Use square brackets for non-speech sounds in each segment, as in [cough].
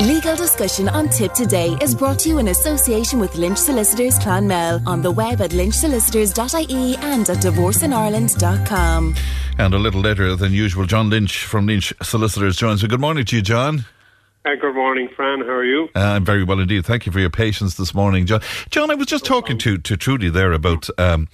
Legal discussion on Tipp Today is brought to you in association with Lynch Solicitors Clonmel on the web at lynchsolicitors.ie and at divorceineireland.com. And a little later than usual, John Lynch from Lynch Solicitors joins me. Good morning to you, John. Uh, good morning, Fran. How are you? Uh, I'm very well indeed. Thank you for your patience this morning, John. John, I was just talking to, to Trudy there about, um,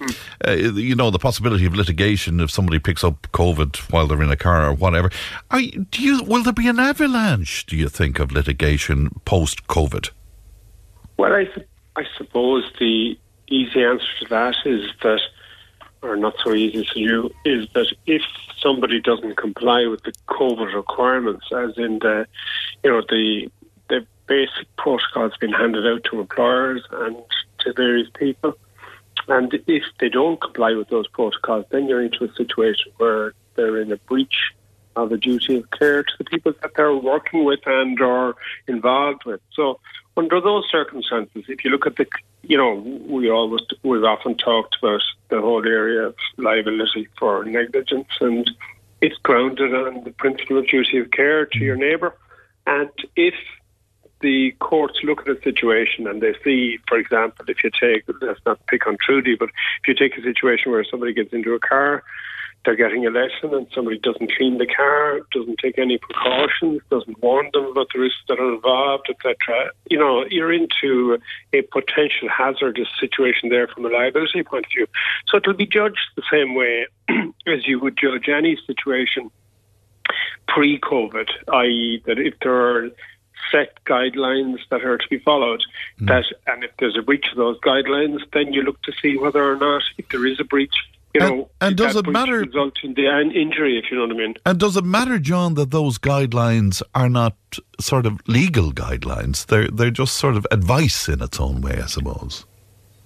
uh, you know, the possibility of litigation if somebody picks up COVID while they're in a car or whatever. Are, do you, will there be an avalanche, do you think, of litigation post COVID? Well, I, I suppose the easy answer to that is that or not so easy to do, is that if somebody doesn't comply with the COVID requirements, as in the, you know, the the basic protocols being handed out to employers and to various people, and if they don't comply with those protocols, then you're into a situation where they're in a breach of a duty of care to the people that they're working with and are involved with. So under those circumstances, if you look at the, you know, we always we've often talked about the whole area of liability for negligence, and it's grounded on the principle of duty of care to your neighbour. And if the courts look at a situation and they see, for example, if you take, let's not pick on Trudy, but if you take a situation where somebody gets into a car they're getting a lesson and somebody doesn't clean the car, doesn't take any precautions, doesn't warn them about the risks that are involved, etc. You know, you're into a potential hazardous situation there from a liability point of view. So it'll be judged the same way [clears throat] as you would judge any situation pre-COVID, i.e., that if there are set guidelines that are to be followed. Mm. That and if there's a breach of those guidelines, then you look to see whether or not if there is a breach, you and, know, and does it matter? Result in the injury, if you know what I mean. And does it matter, John, that those guidelines are not sort of legal guidelines? They're they're just sort of advice in its own way, I suppose.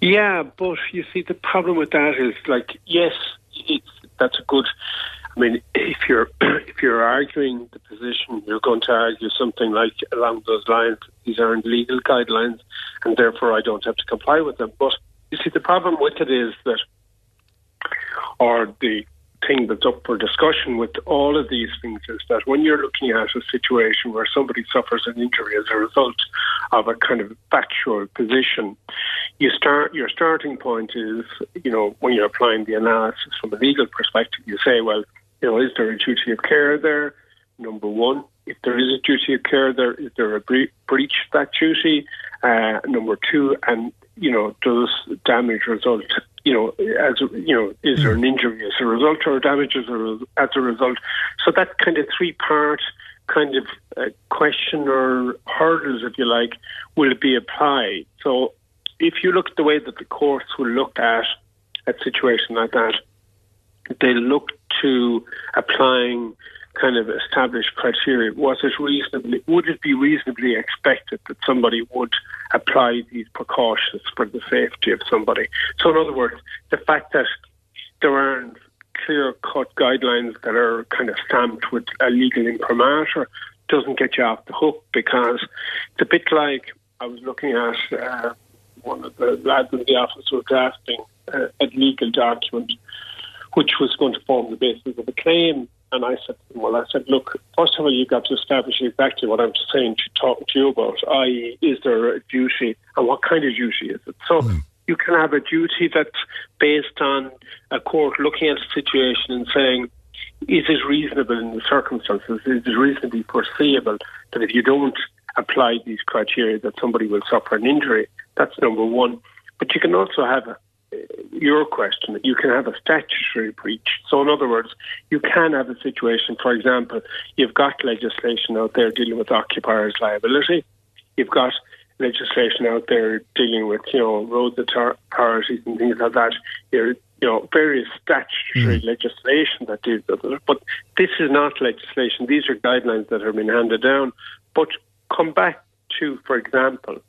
Yeah, but you see, the problem with that is like, yes, it's, that's a good. I mean, if you're [clears throat] if you're arguing the position, you're going to argue something like along those lines. These aren't legal guidelines, and therefore I don't have to comply with them. But you see, the problem with it is that or the thing that's up for discussion with all of these things is that when you're looking at a situation where somebody suffers an injury as a result of a kind of factual position, you start your starting point is, you know, when you're applying the analysis from a legal perspective, you say, well, you know, is there a duty of care there? Number one, if there is a duty of care there, is there a bre- breach of that duty? Uh, number two, and you know, does damage result you know, as you know, is there an injury as a result or damage as a, as a result? So that kind of three part kind of uh, question or hurdles, if you like, will be applied. So if you look at the way that the courts will look at a situation like that, they look to applying kind of established criteria. Was it reasonably? Would it be reasonably expected that somebody would apply these precautions for the safety of somebody? So, in other words, the fact that there aren't clear cut guidelines that are kind of stamped with a legal imprimatur doesn't get you off the hook because it's a bit like I was looking at uh, one of the lads in the office was drafting uh, a legal document which was going to form the basis of a claim and I said, well, I said, look, first of all, you've got to establish exactly what I'm saying to talk to you about, i.e., is there a duty and what kind of duty is it? So mm. you can have a duty that's based on a court looking at a situation and saying, is it reasonable in the circumstances? Is it reasonably foreseeable that if you don't apply these criteria that somebody will suffer an injury? That's number one. But you can also have a your question, you can have a statutory breach. So, in other words, you can have a situation, for example, you've got legislation out there dealing with occupiers' liability, you've got legislation out there dealing with, you know, roads authorities and things like that. You're, you know, various statutory mm. legislation that deals with it. But this is not legislation. These are guidelines that have been handed down. But come back to, for example,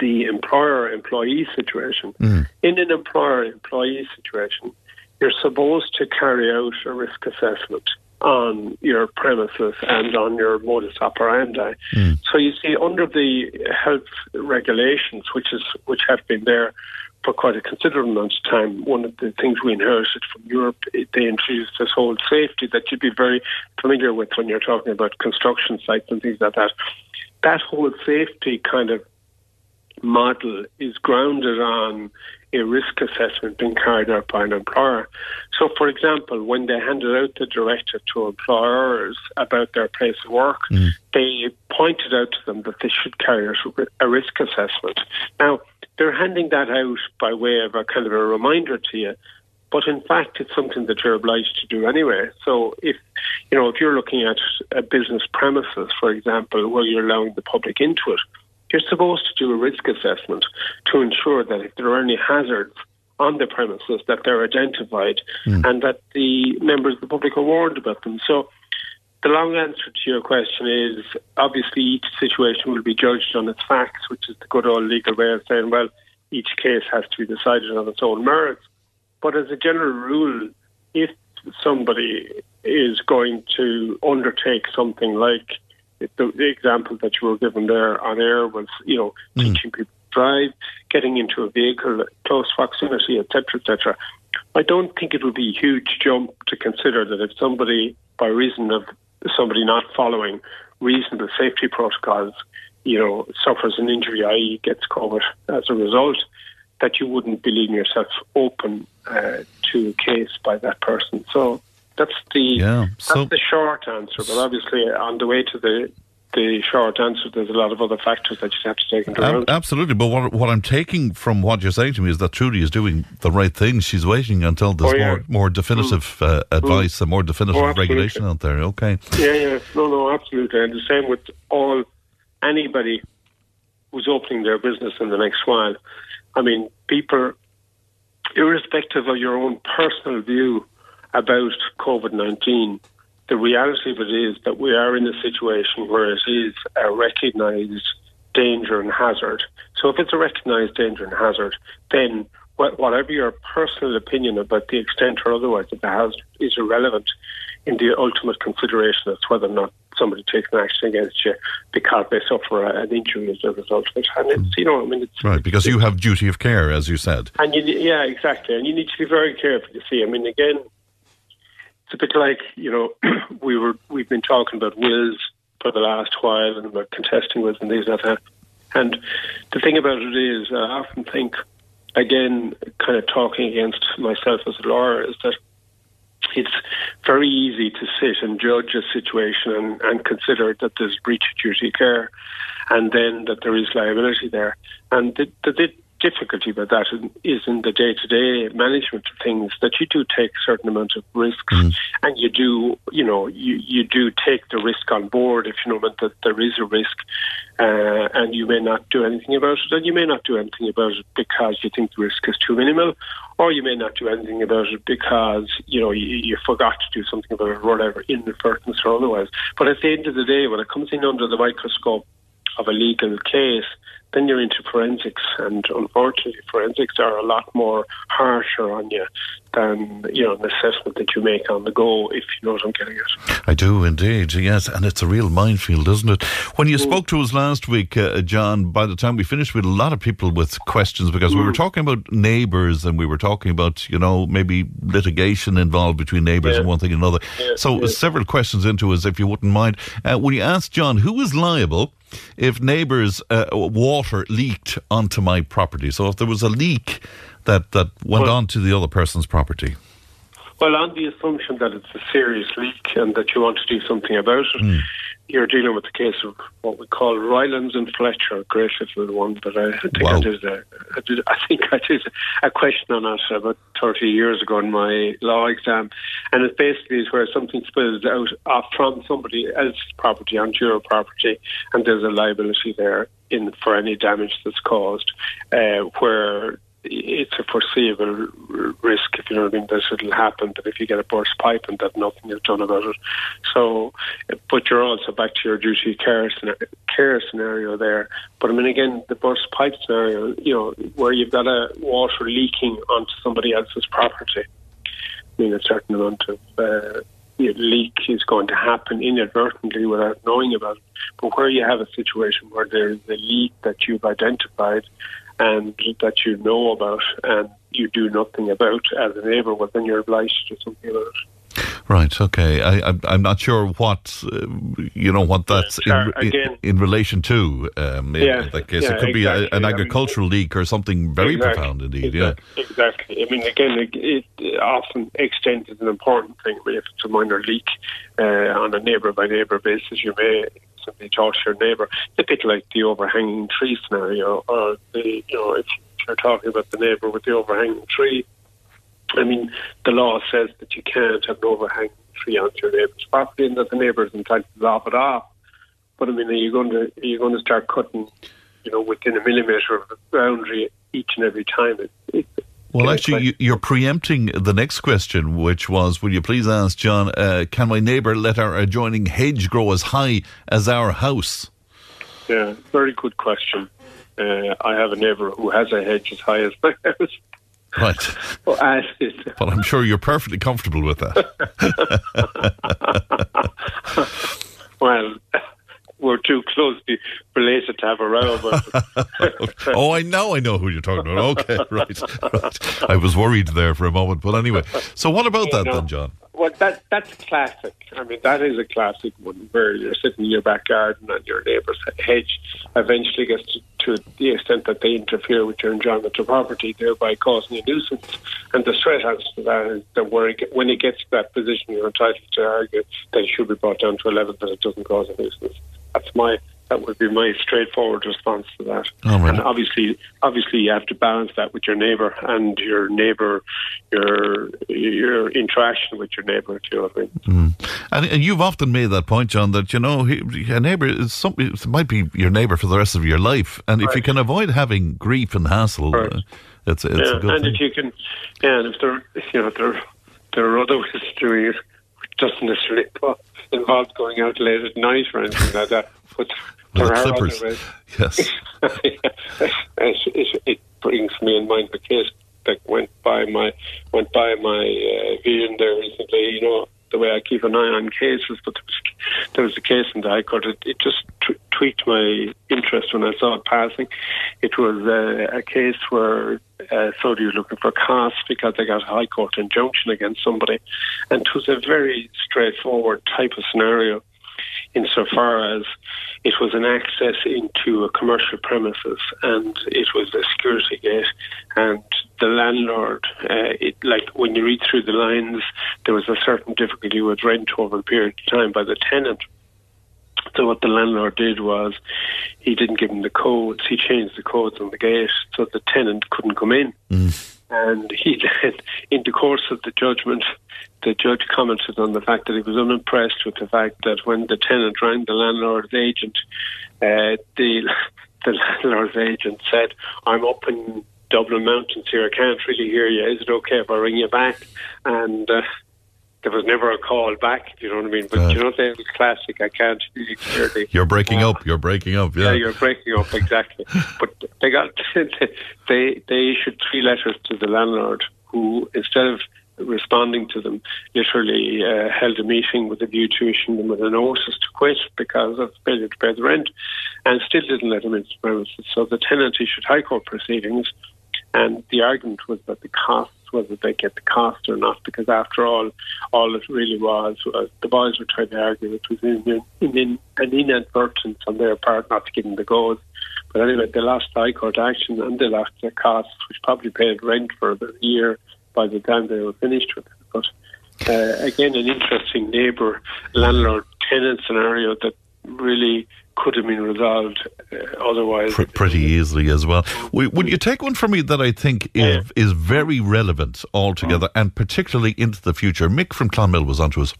the employer employee situation. Mm. In an employer employee situation, you're supposed to carry out a risk assessment on your premises and on your modus operandi. Mm. So you see, under the health regulations, which is which have been there for quite a considerable amount of time. One of the things we inherited from Europe, they introduced this whole safety that you'd be very familiar with when you're talking about construction sites and things like that. That whole safety kind of model is grounded on a risk assessment being carried out by an employer. So, for example, when they handed out the directive to employers about their place of work, mm. they pointed out to them that they should carry out a risk assessment. Now, they're handing that out by way of a kind of a reminder to you. But in fact, it's something that you're obliged to do anyway. So if you know if you're looking at a business premises, for example, where you're allowing the public into it, you're supposed to do a risk assessment to ensure that if there are any hazards on the premises, that they're identified mm. and that the members of the public are warned about them. So the long answer to your question is obviously each situation will be judged on its facts, which is the good old legal way of saying, well, each case has to be decided on its own merits. But as a general rule, if somebody is going to undertake something like the, the example that you were given there on air was, you know, mm. teaching people to drive, getting into a vehicle, close proximity, etc., etc. I don't think it would be a huge jump to consider that if somebody, by reason of somebody not following reasonable safety protocols, you know, suffers an injury, i.e., gets COVID as a result, that you wouldn't be leaving yourself open uh, to a case by that person. So that's the yeah, so that's the short answer. But obviously, on the way to the the short answer, there's a lot of other factors that you have to take into account. Absolutely, but what, what I'm taking from what you're saying to me is that Trudy is doing the right thing. She's waiting until there's oh, yeah. more more definitive mm. uh, advice mm. and more definitive oh, regulation out there. Okay. Yeah, yeah, no, no, absolutely, and the same with all anybody who's opening their business in the next while. I mean, people, irrespective of your own personal view about COVID nineteen the reality of it is that we are in a situation where it is a recognised danger and hazard. So if it's a recognised danger and hazard, then whatever your personal opinion about the extent or otherwise of the hazard is irrelevant in the ultimate consideration as to whether or not somebody takes an action against you because they suffer an injury as a result of it. And it's, you know, I mean, it's. Right, because you have duty of care, as you said. And you, yeah, exactly. And you need to be very careful, you see. I mean, again, it's a bit like you know [clears throat] we were we've been talking about wills for the last while and about contesting wills and things like that. And the thing about it is, I often think, again, kind of talking against myself as a lawyer, is that it's very easy to sit and judge a situation and, and consider that there's breach of duty of care and then that there is liability there. And the, the, difficulty with that is in the day to day management of things that you do take a certain amount of risks mm. and you do, you know, you, you do take the risk on board if you know that there is a risk uh, and you may not do anything about it and you may not do anything about it because you think the risk is too minimal or you may not do anything about it because, you know, you, you forgot to do something about it or whatever, inadvertence or otherwise. But at the end of the day, when it comes in under the microscope of a legal case, then you're into forensics, and unfortunately, forensics are a lot more harsher on you than you know an assessment that you make on the go. If you know what I'm getting at. I do indeed, yes, and it's a real minefield, isn't it? When you mm. spoke to us last week, uh, John, by the time we finished, we had a lot of people with questions because mm. we were mm. talking about neighbours and we were talking about you know maybe litigation involved between neighbours yeah. and one thing and another. Yeah. So yeah. several questions into us, if you wouldn't mind. Uh, when you asked John who is liable if neighbours' uh, water leaked onto my property. So if there was a leak that, that went well, on to the other person's property. Well, on the assumption that it's a serious leak and that you want to do something about it, mm you're dealing with the case of what we call Rylands and Fletcher, great little one. But I think wow. I did, a, I did. I think I did a question on that about 30 years ago in my law exam, and it basically is where something spills out off from somebody else's property onto your property, and there's a liability there in for any damage that's caused, uh, where it's a foreseeable risk, if you know what I mean, that it'll happen, that if you get a burst pipe and that nothing is done about it. So, but you're also back to your duty care, scenario there. But I mean, again, the burst pipe scenario, you know, where you've got a water leaking onto somebody else's property, I mean, a certain amount of uh, leak is going to happen inadvertently without knowing about it. But where you have a situation where there's a leak that you've identified, and that you know about and you do nothing about as a neighbour, well, then you're obliged to do something about it. Right. Okay. I, I, am not sure what uh, you know what that's in, again, in, relation to. Um, in yeah, that case, yeah, it could be a, an I agricultural mean, leak or something very exactly, profound indeed. Exactly, Yeah. Exactly. I mean, again, it, it often extent is an important thing. If it's a minor leak uh, on a neighbour by neighbour basis, you may simply talk to your neighbour. It's a bit like the overhanging tree scenario, or the you know if you're talking about the neighbour with the overhanging tree. I mean, the law says that you can't have an overhanging tree onto your neighbour's property and that the neighbour is entitled to lop it off. But I mean, are you going to are you going to start cutting, you know, within a millimetre of the boundary each and every time? It, it, Well, actually, you, you're preempting the next question, which was, will you please ask John, uh, can my neighbour let our adjoining hedge grow as high as our house? Yeah, very good question. Uh, I have a neighbour who has a hedge as high as my house. Right. [laughs] Well, is, But I'm sure you're perfectly comfortable with that. [laughs] well, we're too closely related to have a row. But [laughs] oh, I know, I know who you're talking about. Okay, [laughs] right, right. I was worried there for a moment, but anyway. So, what about that No. then, John? well, that that's classic. I mean, that is a classic one where you're sitting in your back garden and your neighbour's hedge eventually gets to, to the extent that they interfere with your enjoyment of property, thereby causing a nuisance. And the straight answer to that is that when it gets to that position, you're entitled to argue that it should be brought down to a level that it doesn't cause a nuisance. That's my that would be my straightforward response to that. All right. And obviously, obviously, you have to balance that with your neighbour and your neighbour, your your interaction with your neighbour. if You know what I mean? And, and you've often made that point, John, that you know a neighbour is some, it might be your neighbour for the rest of your life, and if you can avoid having grief and hassle, Right. uh, it's it's yeah, a good and thing. if you can, yeah, and if there, you know, there there are other ways of doing it, which doesn't necessarily involve going out late at night or anything like that. There clippers. Yes. [laughs] it, it, brings me in mind the case that went by my went by my uh, vision there recently. You know the way I keep an eye on cases, but there was, there was a case in the High Court. It, it just t- tweaked my interest when I saw it passing. It was uh, a case where uh, somebody was looking for costs because they got a High Court injunction against somebody, and it was a very straightforward type of scenario insofar as it was an access into a commercial premises and it was a security gate and the landlord uh, it like when you read through the lines there was a certain difficulty with rent over a period of time by the tenant. So what the landlord did was he didn't give him the codes. He changed the codes on the gate so the tenant couldn't come in. And he [laughs] then, in the course of the judgment, the judge commented on the fact that he was unimpressed with the fact that when the tenant rang the landlord's agent, uh, the [laughs] the landlord's agent said, "I'm up in Dublin Mountains here. I can't really hear you. Is it okay if I ring you back?" And uh, there was never a call back. You know what I mean? But God. you know, that was classic. I can't hear you clearly. You're breaking Uh, up. You're breaking up. yeah, Yeah. you're breaking up exactly. [laughs] but they got [laughs] they they issued three letters to the landlord, who instead of responding to them, literally uh, held a meeting with a view to issuing them with a notice to quit because of failure to pay the rent, and still didn't let them into the premises. So the tenant issued high court proceedings, and the argument was that the costs whether they get the cost or not, because after all, all it really was was the boys were trying to argue it was in, in, in, an inadvertence on their part not to give them the goals. But anyway, they lost the High Court action and they lost their costs, which probably paid rent for the year by the time they were finished with it. But uh, again, an interesting neighbour landlord tenant scenario that really could have been resolved uh, otherwise. Pr- pretty easily as well. Would you take one from me that I think is Yeah. is very relevant altogether, and particularly into the future? Mick from Clonmel was onto us.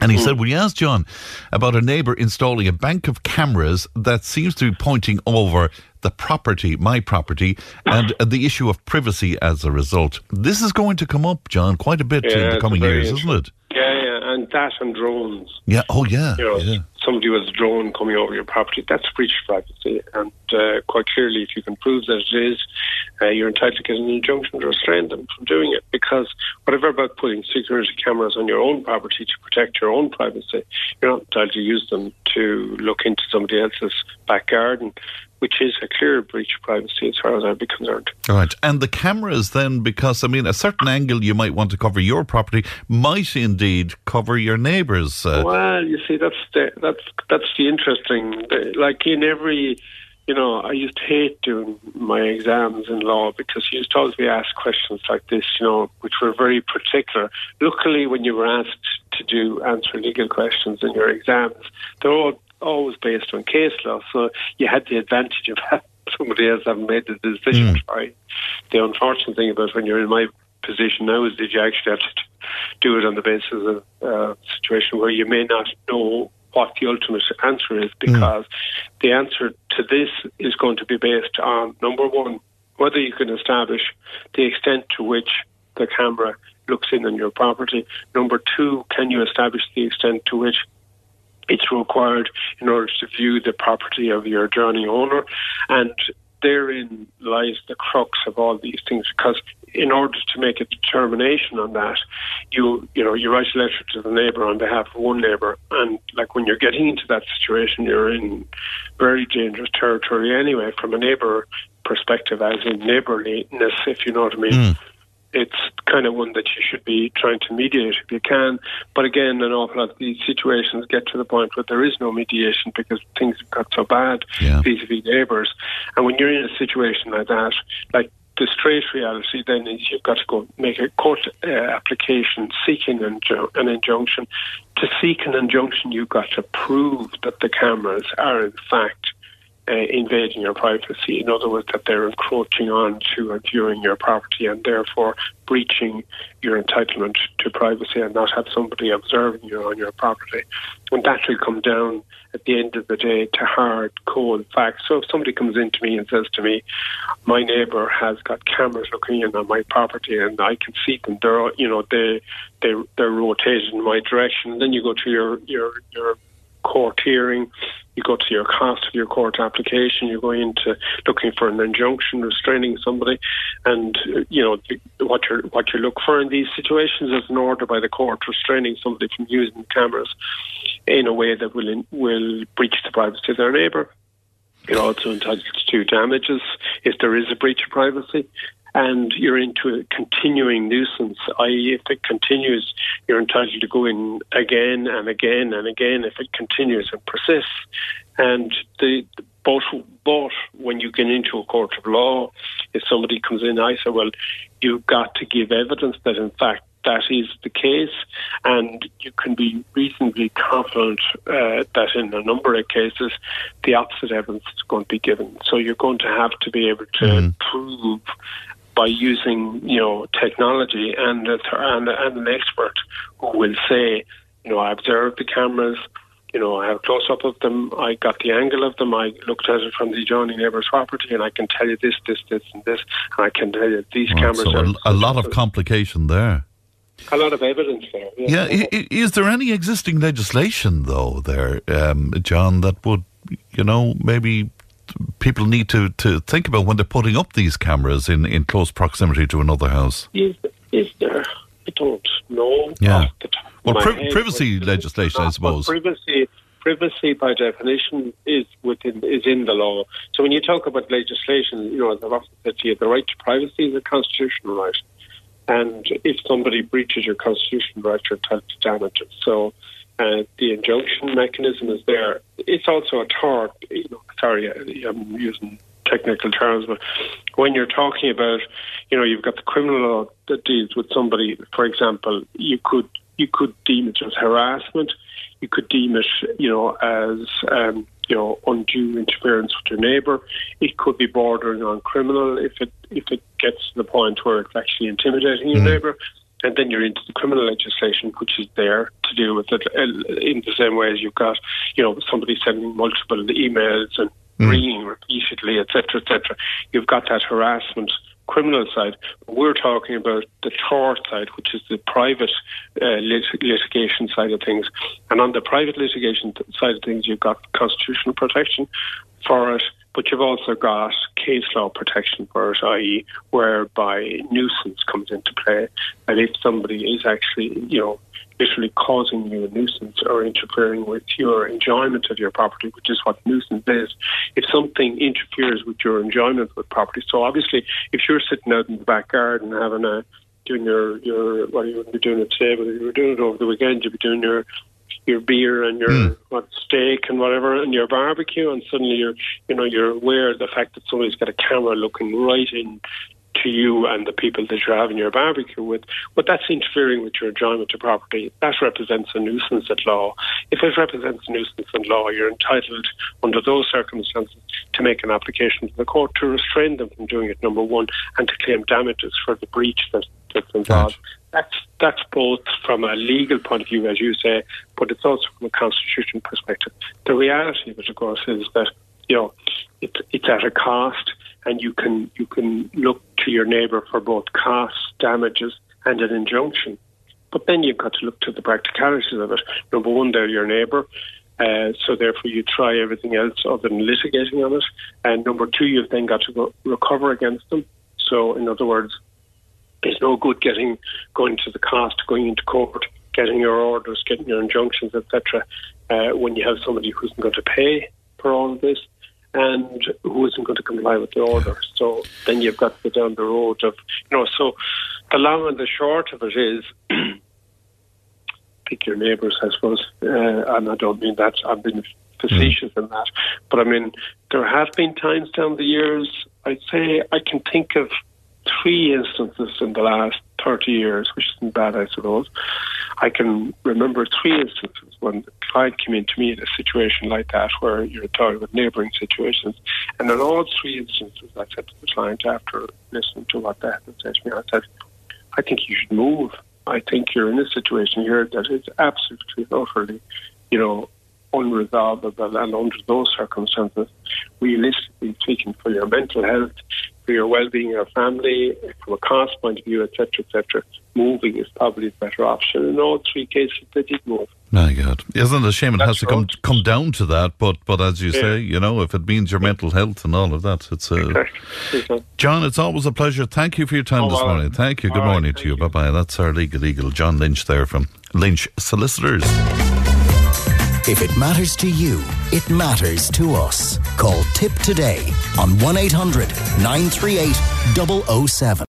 And he said, Will you ask John about a neighbour installing a bank of cameras that seems to be pointing over the property, my property, and [sighs] the issue of privacy as a result? This is going to come up, John, quite a bit Yeah, in the coming years, isn't it? Yeah, yeah, and that and drones. Yeah. Oh, yeah. You know, yeah. Somebody with a drone coming over your property, that's breach of privacy. And uh, quite clearly, if you can prove that it is, uh, you're entitled to get an injunction to restrain them from doing it. Because whatever about putting security cameras on your own property to protect your own privacy, you're not entitled to use them to look into somebody else's back garden which is a clear breach of privacy as far as I'd be concerned. All right. And the cameras then, because, I mean, a certain angle you might want to cover your property might indeed cover your neighbours. Uh, well, you see, that's the, that's, that's the interesting, like in every, you know, I used to hate doing my exams in law because you used to always be asked questions like this, you know, which were very particular. Luckily, when you were asked to do answer legal questions in your exams, they're all always based on case law. So you had the advantage of [laughs] having somebody else having made the decision. Mm. Right. The unfortunate thing about when you're in my position now is that you actually have to do it on the basis of a situation where you may not know what the ultimate answer is hmm. because mm. the answer to this is going to be based on number one, whether you can establish the extent to which the camera looks in on your property. Number two, can you establish the extent to which it's required in order to view the property of your adjoining owner. And therein lies the crux of all these things because in order to make a determination on that, you you know you write a letter to the neighbour on behalf of one neighbour, and like when you're getting into that situation, you're in very dangerous territory anyway from a neighbour perspective, as in neighbourliness, if you know what I mean. Mm it's kind of one that you should be trying to mediate if you can. But again, an awful lot of these situations get to the point where there is no mediation because things have got so bad vis-a-vis neighbours. And when you're in a situation like that, like the straight reality then is you've got to go make a court uh, application seeking an, an injunction. To seek an injunction, you've got to prove that the cameras are in fact uh, invading your privacy. In other words, that they're encroaching on to and viewing your property and therefore breaching your entitlement to privacy and not have somebody observing you on your property. And that will come down at the end of the day to hard, cold facts. So if somebody comes in to me and says to me, my neighbour has got cameras looking in on my property and I can see them, they're, you know, they, they, they're rotated in my direction, then you go to your, your, your court hearing, you go to your cost of your court application, you go into looking for an injunction restraining somebody, and you know what you what you look for in these situations is an order by the court restraining somebody from using cameras in a way that will in, will breach the privacy of their neighbour. You're also entitled to damages if there is a breach of privacy and you're into a continuing nuisance, i.e., if it continues, you're entitled to go in again and again and again if it continues and persists. And the, both, both when you get into a court of law, if somebody comes in, I say, well, you've got to give evidence that in fact that is the case, and you can be reasonably confident uh, that in a number of cases, the opposite evidence is going to be given. So you're going to have to be able to mm. prove by using you know technology and a, and, and an expert who will say, you know, I observed the cameras. You know, I have close up of them. I got the angle of them. I looked at it from the adjoining neighbour's property, and I can tell you this, this, this, and this. And I can tell you these cameras. So are a, a lot of complication there. A lot of evidence there. Yeah. yeah. Is there any existing legislation though there, um, John, that would you know maybe people need to, to think about when they're putting up these cameras in, in close proximity to another house? Is, is there? I don't know. Yeah. well, pri- privacy legislation, I suppose. Privacy, privacy by definition is within is in the law. So when you talk about legislation, you know, as I've often said to you, the right to privacy is a constitutional right. And if somebody breaches your constitutional right, you're entitled to damages. So uh, the injunction mechanism is there. It's also a tort. You know, sorry, I'm using technical terms, but when you're talking about, you know, you've got the criminal law that deals with somebody. For example, you could you could deem it as harassment. You could deem it, you know, as um, you know, undue interference with your neighbour. It could be bordering on criminal if it if it gets to the point where it's actually intimidating your mm. neighbour and then you're into the criminal legislation, which is there to deal with it uh, in the same way as you've got, you know, somebody sending multiple emails and mm. ringing repeatedly, etc., etc. You've got that harassment criminal side. We're talking about the tort side, which is the private uh, lit- litigation side of things. And on the private litigation side of things, you've got constitutional protection for it, but you've also got case law protection for it, i.e., whereby nuisance comes into play. And if somebody is actually, you know, literally causing you a nuisance or interfering with your enjoyment of your property, which is what nuisance is. If something interferes with your enjoyment of property, so obviously, if you're sitting out in the back garden having a doing your your well, you wouldn't be doing it today, but if you were doing it over the weekend, you'd be doing your your beer and your mm. what steak and whatever and your barbecue and suddenly you're you know you're aware of the fact that somebody's got a camera looking right in to you and the people that you're having your barbecue with, but that's interfering with your enjoyment of property. That represents a nuisance at law. If it represents a nuisance in law, you're entitled, under those circumstances, to make an application to the court to restrain them from doing it, number one, and to claim damages for the breach that, that's involved. That's that's both from a legal point of view, as you say, but it's also from a constitutional perspective. The reality of it, of course, is that you know it's it's at a cost and you can you can look to your neighbour for both costs, damages, and an injunction. But then you've got to look to the practicalities of it. Number one, they're your neighbour, uh, so therefore you try everything else other than litigating on it. And number two, you've then got to go recover against them. So in other words, it's no good getting going to the cost, going into court, getting your orders, getting your injunctions, etc. Uh, when you have somebody who isn't going to pay for all of this and who isn't going to comply with the order. So then you've got to go down the road of, you know, so the long and the short of it is [clears throat] pick your neighbours, I suppose. Uh, and I don't mean that, I've been facetious mm. in that. But I mean, there have been times down the years, I'd say I can think of three instances in the last 30 years, which isn't bad, I suppose. I can remember three instances when the client came in to me in a situation like that where you're talking about neighbouring situations. And in all three instances, I said to the client after listening to what they had to say to me, I said, I think you should move. I think you're in a situation here that is absolutely, utterly, you know, unresolvable. And under those circumstances, realistically speaking, for your mental health, for your well-being, your family, from a cost point of view, etc., etc. Moving is probably the better option. In all three cases, they did move. My God, isn't it a shame? It That's has to come come down to that. But but as you yeah. say, you know, if it means your mental health and all of that, it's a. Uh, exactly. John, it's always a pleasure. Thank you for your time oh, this morning. Thank you. Good morning right, to you. Bye bye. That's our legal eagle, John Lynch, there from Lynch Solicitors. If it matters to you, it matters to us. Call Tipp today on 1 800 938 007.